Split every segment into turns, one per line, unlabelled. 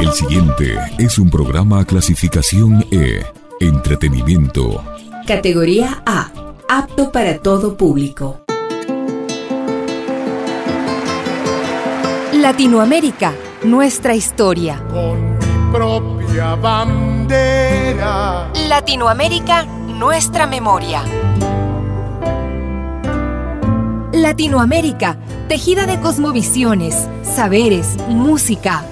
El siguiente es un programa clasificación E, entretenimiento.
Categoría A, apto para todo público.
Latinoamérica, nuestra historia.
Con mi propia bandera.
Latinoamérica, nuestra memoria. Latinoamérica, tejida de cosmovisiones, saberes, música.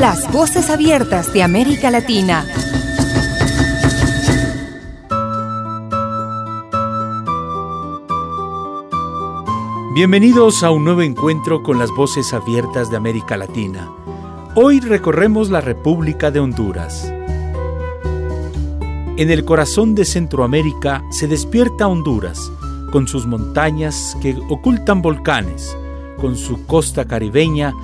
Las voces abiertas de América Latina.
Bienvenidos a un nuevo encuentro con las voces abiertas de América Latina. Hoy recorremos la República de Honduras. En el corazón de Centroamérica se despierta Honduras, con sus montañas que ocultan volcanes, con su costa caribeña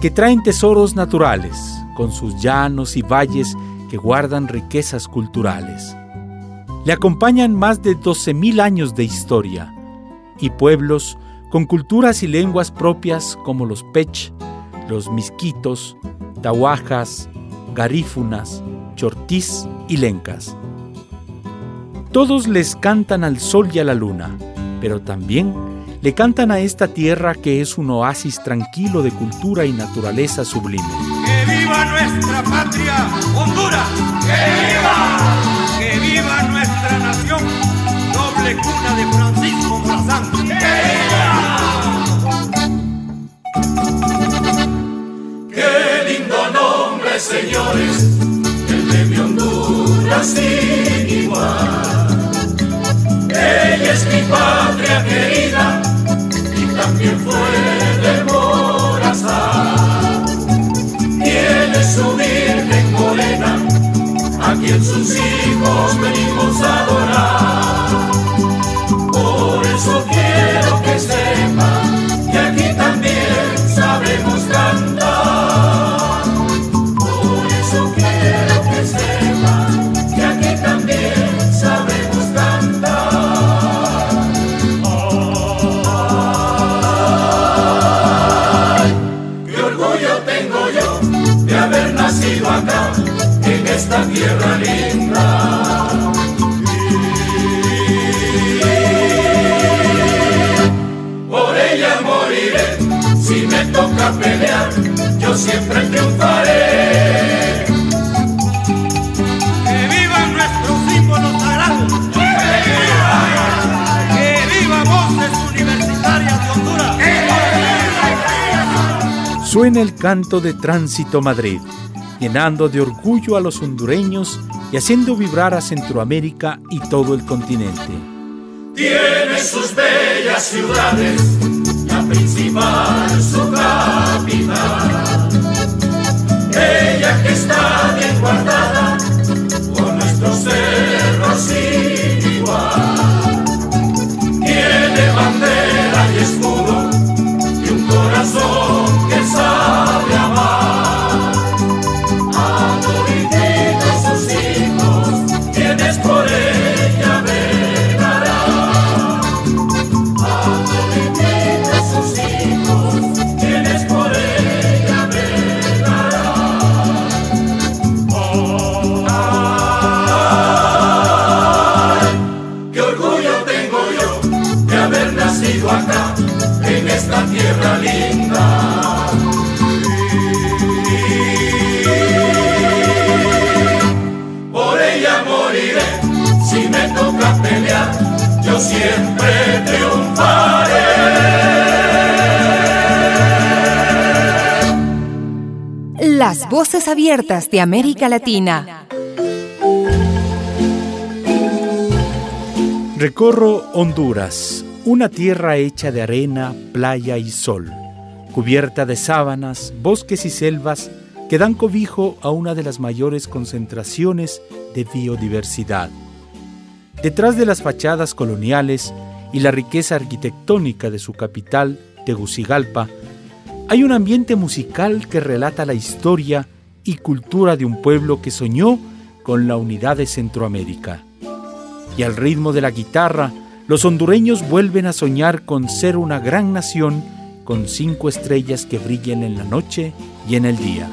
que traen tesoros naturales, con sus llanos y valles que guardan riquezas culturales. Le acompañan más de 12.000 años de historia y pueblos con culturas y lenguas propias como los pech, los misquitos, tahuajas, garífunas, chortís y lencas. Todos les cantan al sol y a la luna, pero también le cantan a esta tierra que es un oasis tranquilo de cultura y naturaleza sublime.
¡Que viva nuestra patria, Honduras! ¡Que viva! ¡Que viva nuestra nación, doble cuna de Francisco Morazán! ¡Que
viva! Sus hijos venimos a adorar. Esta tierra linda. Por ella moriré, si me toca pelear, yo siempre triunfaré.
¡Que vivan nuestros símbolos sagrados! ¡Que viva! ¡Que viva voces universitarias de Honduras!
Suena el canto de Tránsito Madrid, llenando de orgullo a los hondureños y haciendo vibrar a Centroamérica y todo el continente.
Tiene sus bellas ciudades, la principal su capital. Ella que está bien guardada por nuestros cerros sin igual. Tiene bandera y escudo y un corazón que sabe amar.
Abiertas de América Latina.
Recorro Honduras, una tierra hecha de arena, playa y sol, cubierta de sábanas, bosques y selvas que dan cobijo a una de las mayores concentraciones de biodiversidad. Detrás de las fachadas coloniales y la riqueza arquitectónica de su capital, Tegucigalpa, hay un ambiente musical que relata la historia y cultura de un pueblo que soñó con la unidad de Centroamérica. Y al ritmo de la guitarra, los hondureños vuelven a soñar con ser una gran nación con cinco estrellas que brillen en la noche y en el día.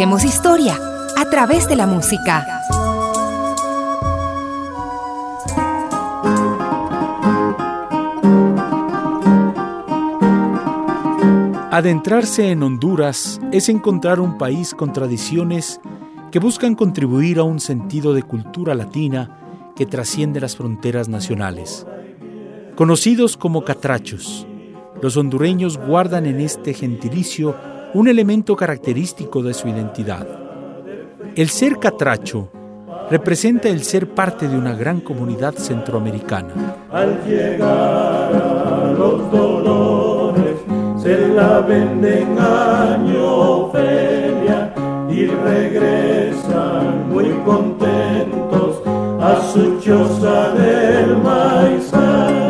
Tejemos historia a través de la música.
Adentrarse en Honduras es encontrar un país con tradiciones que buscan contribuir a un sentido de cultura latina que trasciende las fronteras nacionales. Conocidos como catrachos, los hondureños guardan en este gentilicio un elemento característico de su identidad. El ser catracho representa el ser parte de una gran comunidad centroamericana.
Al llegar a los dolores, se la venden año feria y regresan muy contentos a su choza del maizal.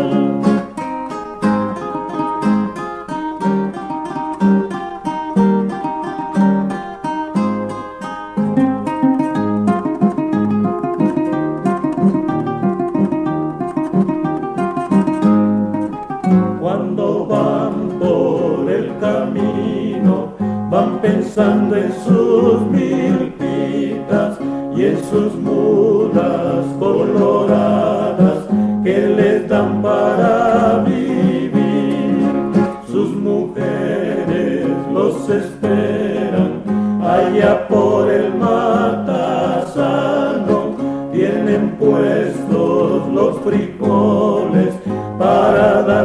Para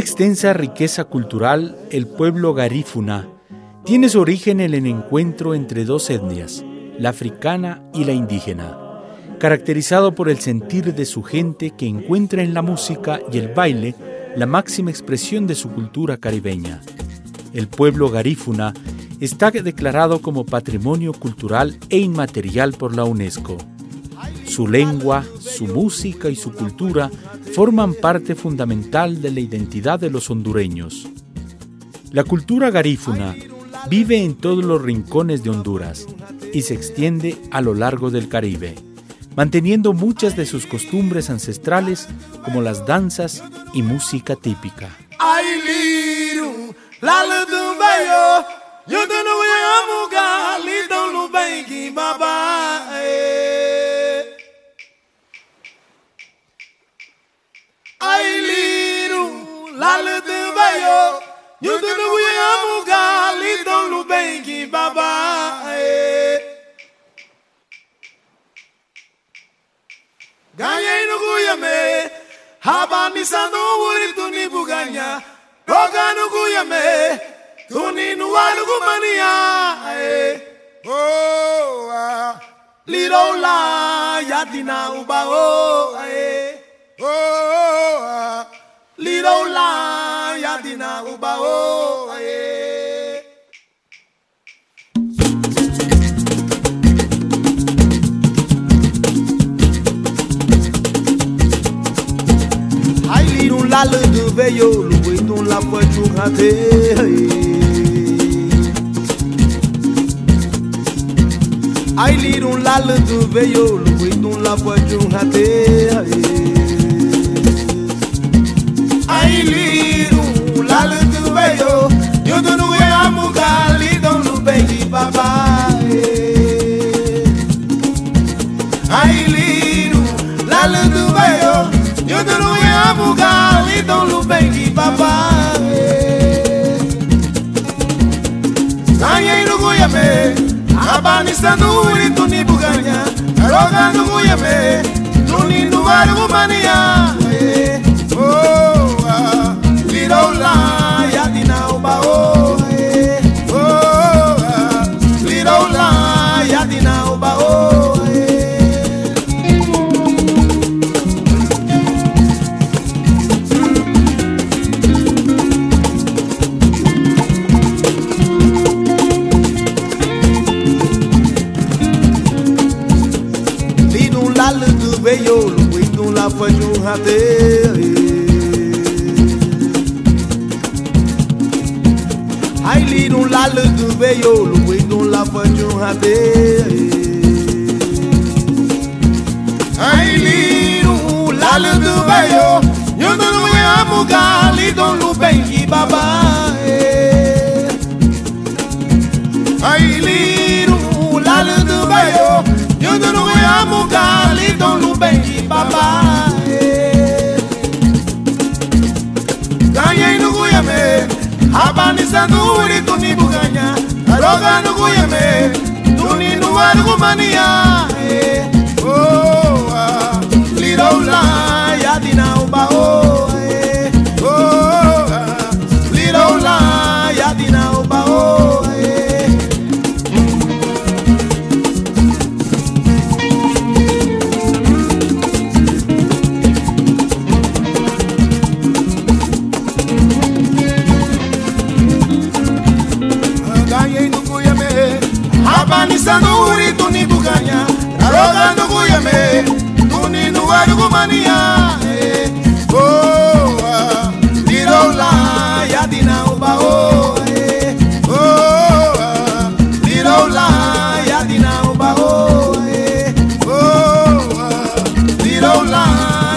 extensa riqueza cultural, el pueblo garífuna tiene su origen en el encuentro entre dos etnias, la africana y la indígena, caracterizado por el sentir de su gente que encuentra en la música y el baile la máxima expresión de su cultura caribeña. El pueblo garífuna está declarado como Patrimonio Cultural e Inmaterial por la UNESCO. Su lengua, su música y su cultura forman parte fundamental de la identidad de los hondureños. La cultura garífuna vive en todos los rincones de Honduras y se extiende a lo largo del Caribe, manteniendo muchas de sus costumbres ancestrales como las danzas y música típica.
yo nyutundu buye amuga lidon lubengi baba eh. ganye nukuyame haba misano wuri tunibuganya roga nukuyame tuninuwalukumania eh. oh, ah. lidola yatina ubao oh, eh. yo Loué ton la foi tu raté Ay li don la le tu ve yo Loué ton la foi tu raté Ay la le tu ve yo Yo don oué papa Ay li la le tu ve yo Yo don oué baba Kanye nugu ya me Abani sanuri tu ni buganya Roga nugu ya me Tuni nuwaru gumania veio yo Lu Ai li nu do lu du we yo. Yo don lu we amuga li Ai li nu do lu du we yo. Yo don lu we amuga li don lu ben ki baba Ganhei no Guiamê, abanizando o urito Loga nugu yeme Tuni nuwa nugu mania eh, Oh, ah, lirou la Yadina uba oh Nukuyame Tuni nuwaru gumania Oh ah Lirola yadina uba oh eh Oh ah Lirola yadina uba oh eh Oh ah Lirola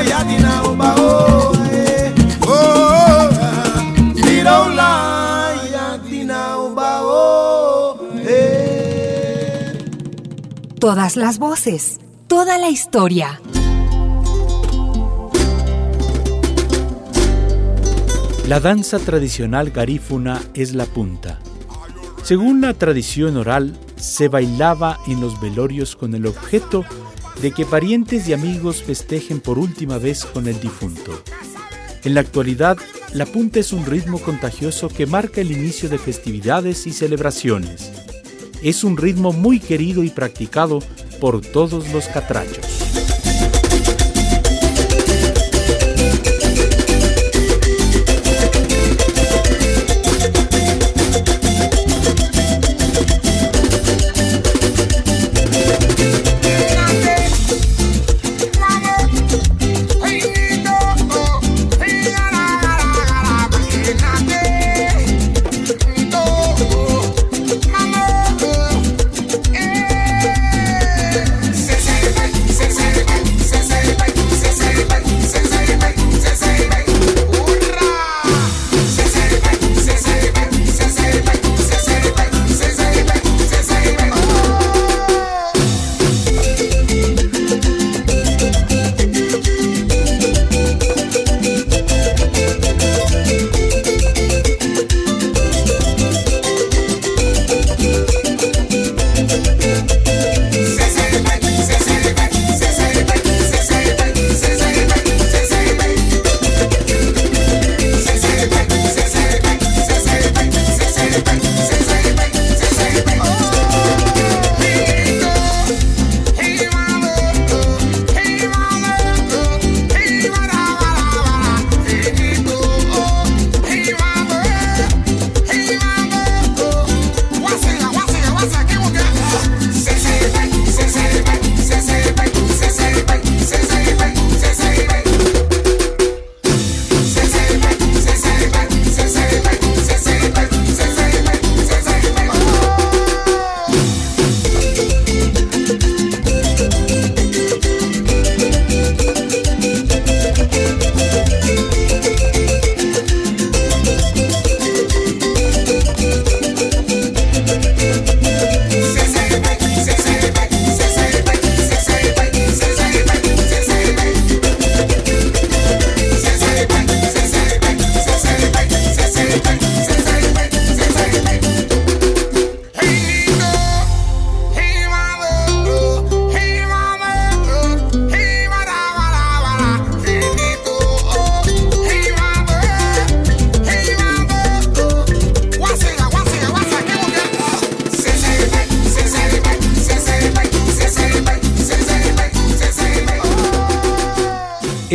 yadina uba oh eh Oh ah Lirola yadina uba oh eh.
Todas las voces, la historia.
La danza tradicional garífuna es la punta. Según la tradición oral, se bailaba en los velorios con el objeto de que parientes y amigos festejen por última vez con el difunto. En la actualidad, la punta es un ritmo contagioso que marca el inicio de festividades y celebraciones. Es un ritmo muy querido y practicado por todos los catrachos.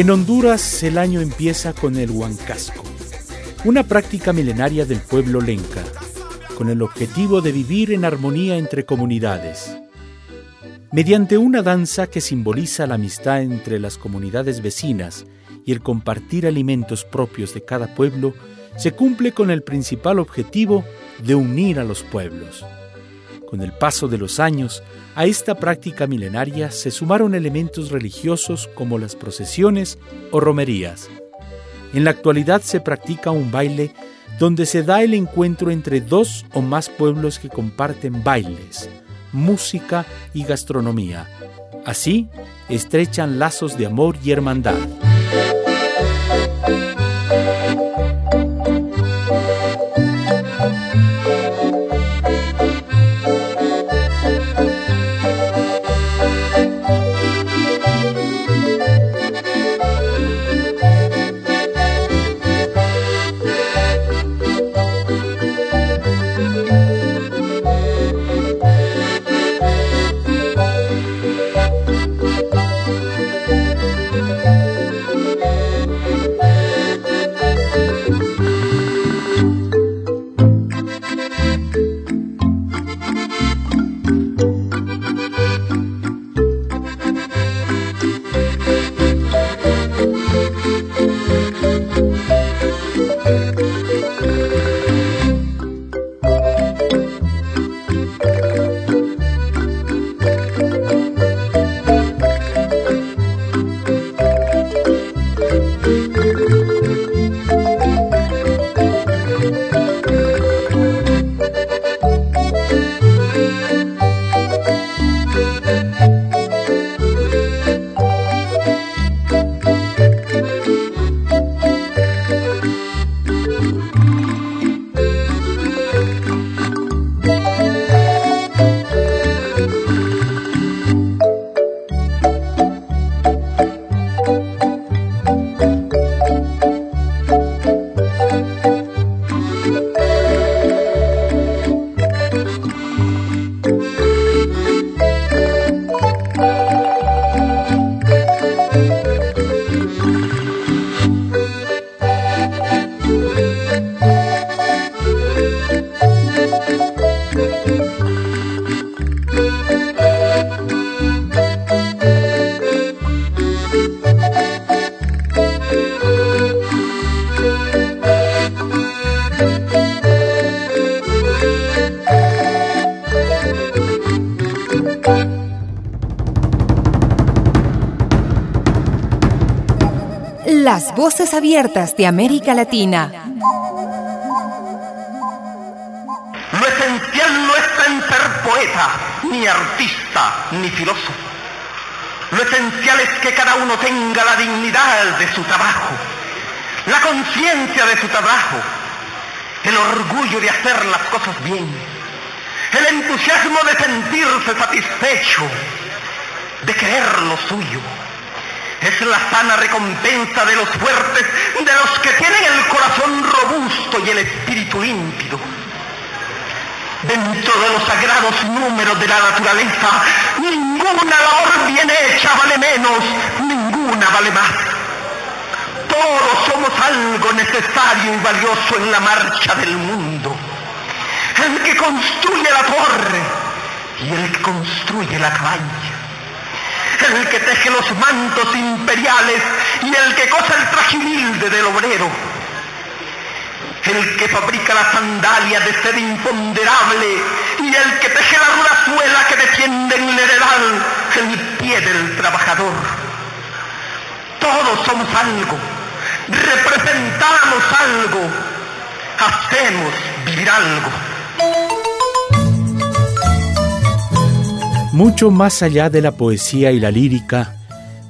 En Honduras el año empieza con el huancasco, una práctica milenaria del pueblo lenca, con el objetivo de vivir en armonía entre comunidades. Mediante una danza que simboliza la amistad entre las comunidades vecinas y el compartir alimentos propios de cada pueblo, se cumple con el principal objetivo de unir a los pueblos. Con el paso de los años, a esta práctica milenaria se sumaron elementos religiosos como las procesiones o romerías. En la actualidad se practica un baile donde se da el encuentro entre dos o más pueblos que comparten bailes, música y gastronomía. Así, estrechan lazos de amor y hermandad.
Las voces abiertas de América Latina.
Lo esencial no está en ser poeta, ni artista, ni filósofo. Lo esencial es que cada uno tenga la dignidad de su trabajo, la conciencia de su trabajo, el orgullo de hacer las cosas bien, el entusiasmo de sentirse satisfecho, de querer lo suyo es la sana recompensa de los fuertes, de los que tienen el corazón robusto y el espíritu límpido. Dentro de los sagrados números de la naturaleza, ninguna labor bien hecha vale menos, ninguna vale más. Todos somos algo necesario y valioso en la marcha del mundo. El que construye la torre y el que construye la cabaña el que teje los mantos imperiales y el que cosa el traje humilde del obrero, el que fabrica la sandalia de ser imponderable y el que teje la ruda suela que defiende en el heredal el pie del trabajador. Todos somos algo, representamos algo, hacemos vivir algo.
Mucho más allá de la poesía y la lírica,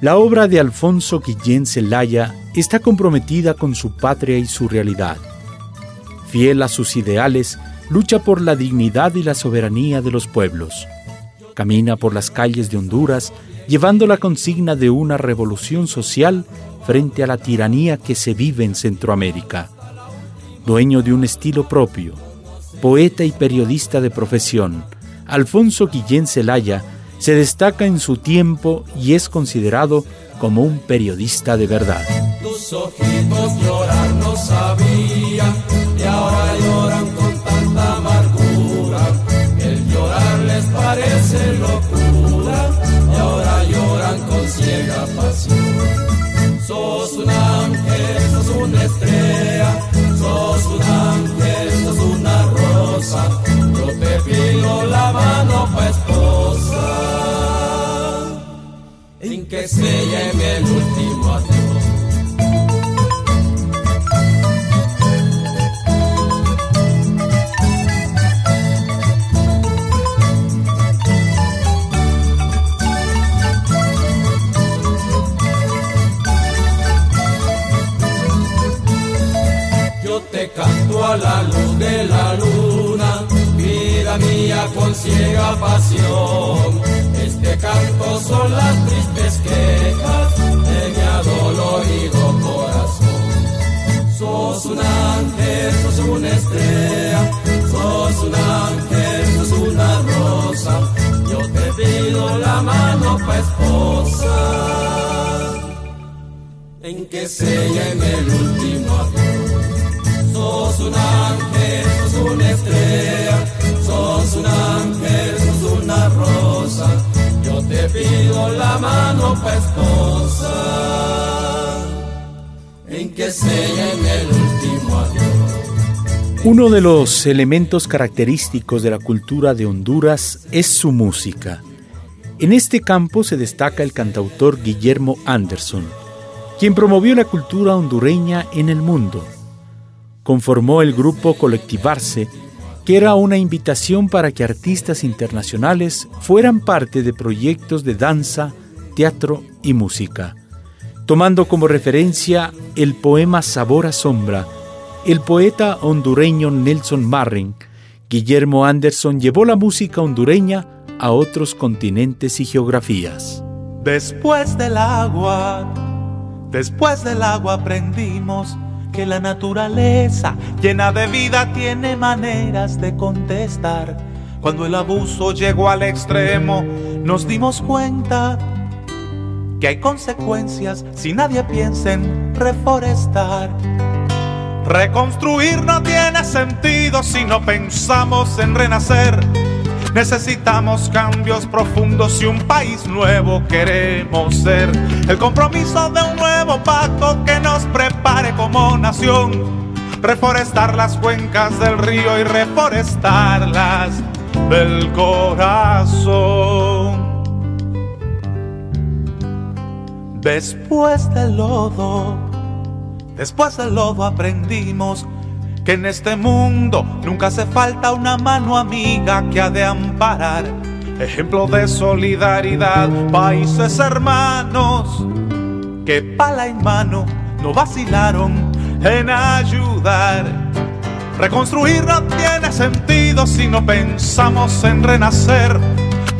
la obra de Alfonso Guillén Celaya está comprometida con su patria y su realidad. Fiel a sus ideales, lucha por la dignidad y la soberanía de los pueblos. Camina por las calles de Honduras llevando la consigna de una revolución social frente a la tiranía que se vive en Centroamérica. Dueño de un estilo propio, poeta y periodista de profesión, Alfonso Guillén Celaya Se destaca en su tiempo y es considerado como un periodista de verdad.
Tus ojitos llorar no sabían y ahora lloran con tanta amargura. El llorar les parece locura y ahora lloran con ciega pasión. Sos un ángel, sos una estrella, sos un ángel, sos una rosa. La mano pa' esposa, en que se lleve el último adiós. Este canto son las tristes quejas de mi adolorido corazón. Sos un ángel, sos una estrella, sos un ángel, sos una rosa. Yo te pido la mano pa' esposa, en que selle el último adiós. Sos un ángel, sos una estrella, pido la mano en que el último adiós.
Uno de los elementos característicos de la cultura de Honduras es su música. En este campo se destaca el cantautor Guillermo Anderson, quien promovió la cultura hondureña en el mundo. Conformó el grupo Colectivarse, que era una invitación para que artistas internacionales fueran parte de proyectos de danza, teatro y música. Tomando como referencia el poema Sabor a Sombra, el poeta hondureño Nelson Marren, Guillermo Anderson llevó la música hondureña a otros continentes y geografías.
Después del agua, después del agua aprendimos que la naturaleza llena de vida tiene maneras de contestar. Cuando el abuso llegó al extremo, nos dimos cuenta que hay consecuencias si nadie piensa en reforestar. Reconstruir no tiene sentido si no pensamos en renacer. Necesitamos cambios profundos y un país nuevo queremos ser. El compromiso de un nuevo pacto que nos prepare como nación. Reforestar las cuencas del río y reforestarlas del corazón. Después del lodo, después del lodo aprendimos que en este mundo nunca hace falta una mano amiga que ha de amparar. Ejemplo de solidaridad, países hermanos, que pala en mano no vacilaron en ayudar. Reconstruir no tiene sentido si no pensamos en renacer.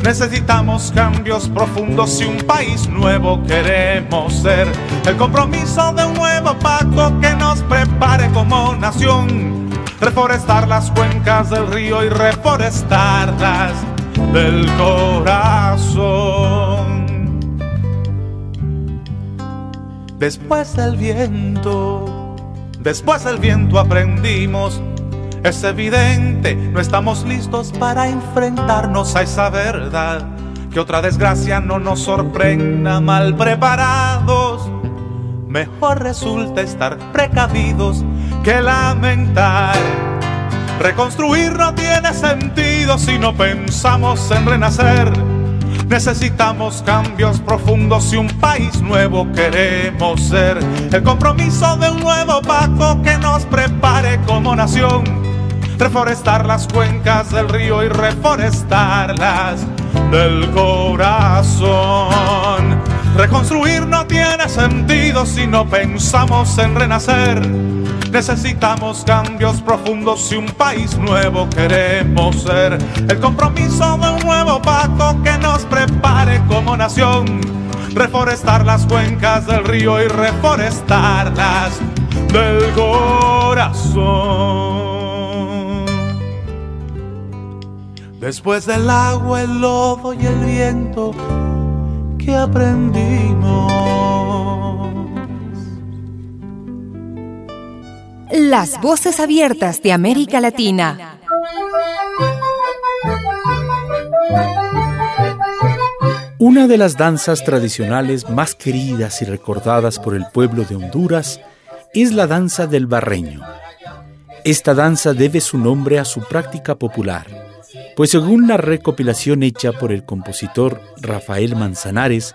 Necesitamos cambios profundos y un país nuevo queremos ser. El compromiso de un nuevo pacto que nos prepare como nación. Reforestar las cuencas del río y reforestarlas del corazón. Después del viento, después del viento aprendimos es evidente, no estamos listos para enfrentarnos a esa verdad. Que otra desgracia no nos sorprenda mal preparados. Mejor resulta estar precavidos que lamentar. Reconstruir no tiene sentido si no pensamos en renacer. Necesitamos cambios profundos y un país nuevo queremos ser. El compromiso de un nuevo pacto que nos prepare como nación reforestar las cuencas del río y reforestarlas del corazón. Reconstruir no tiene sentido si no pensamos en renacer. Necesitamos cambios profundos si un país nuevo queremos ser. El compromiso de un nuevo pacto que nos prepare como nación. Reforestar las cuencas del río y reforestarlas del corazón. Después del agua, el lodo y el viento que aprendimos
Las voces abiertas de América Latina.
Una de las danzas tradicionales más queridas y recordadas por el pueblo de Honduras es la danza del barreño. Esta danza debe su nombre a su práctica popular, pues según la recopilación hecha por el compositor Rafael Manzanares,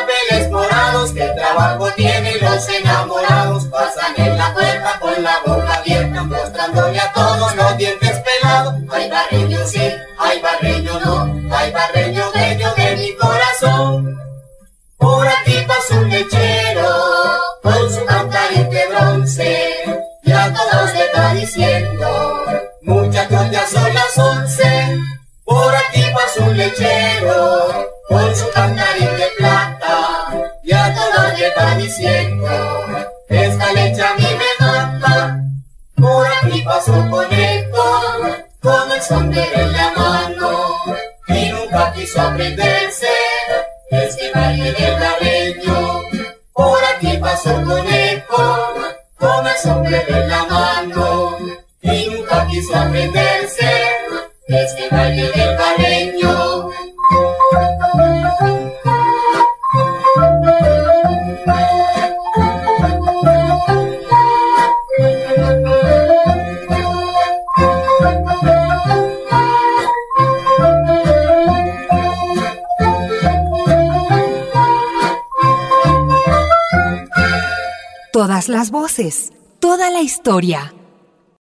the change. historia.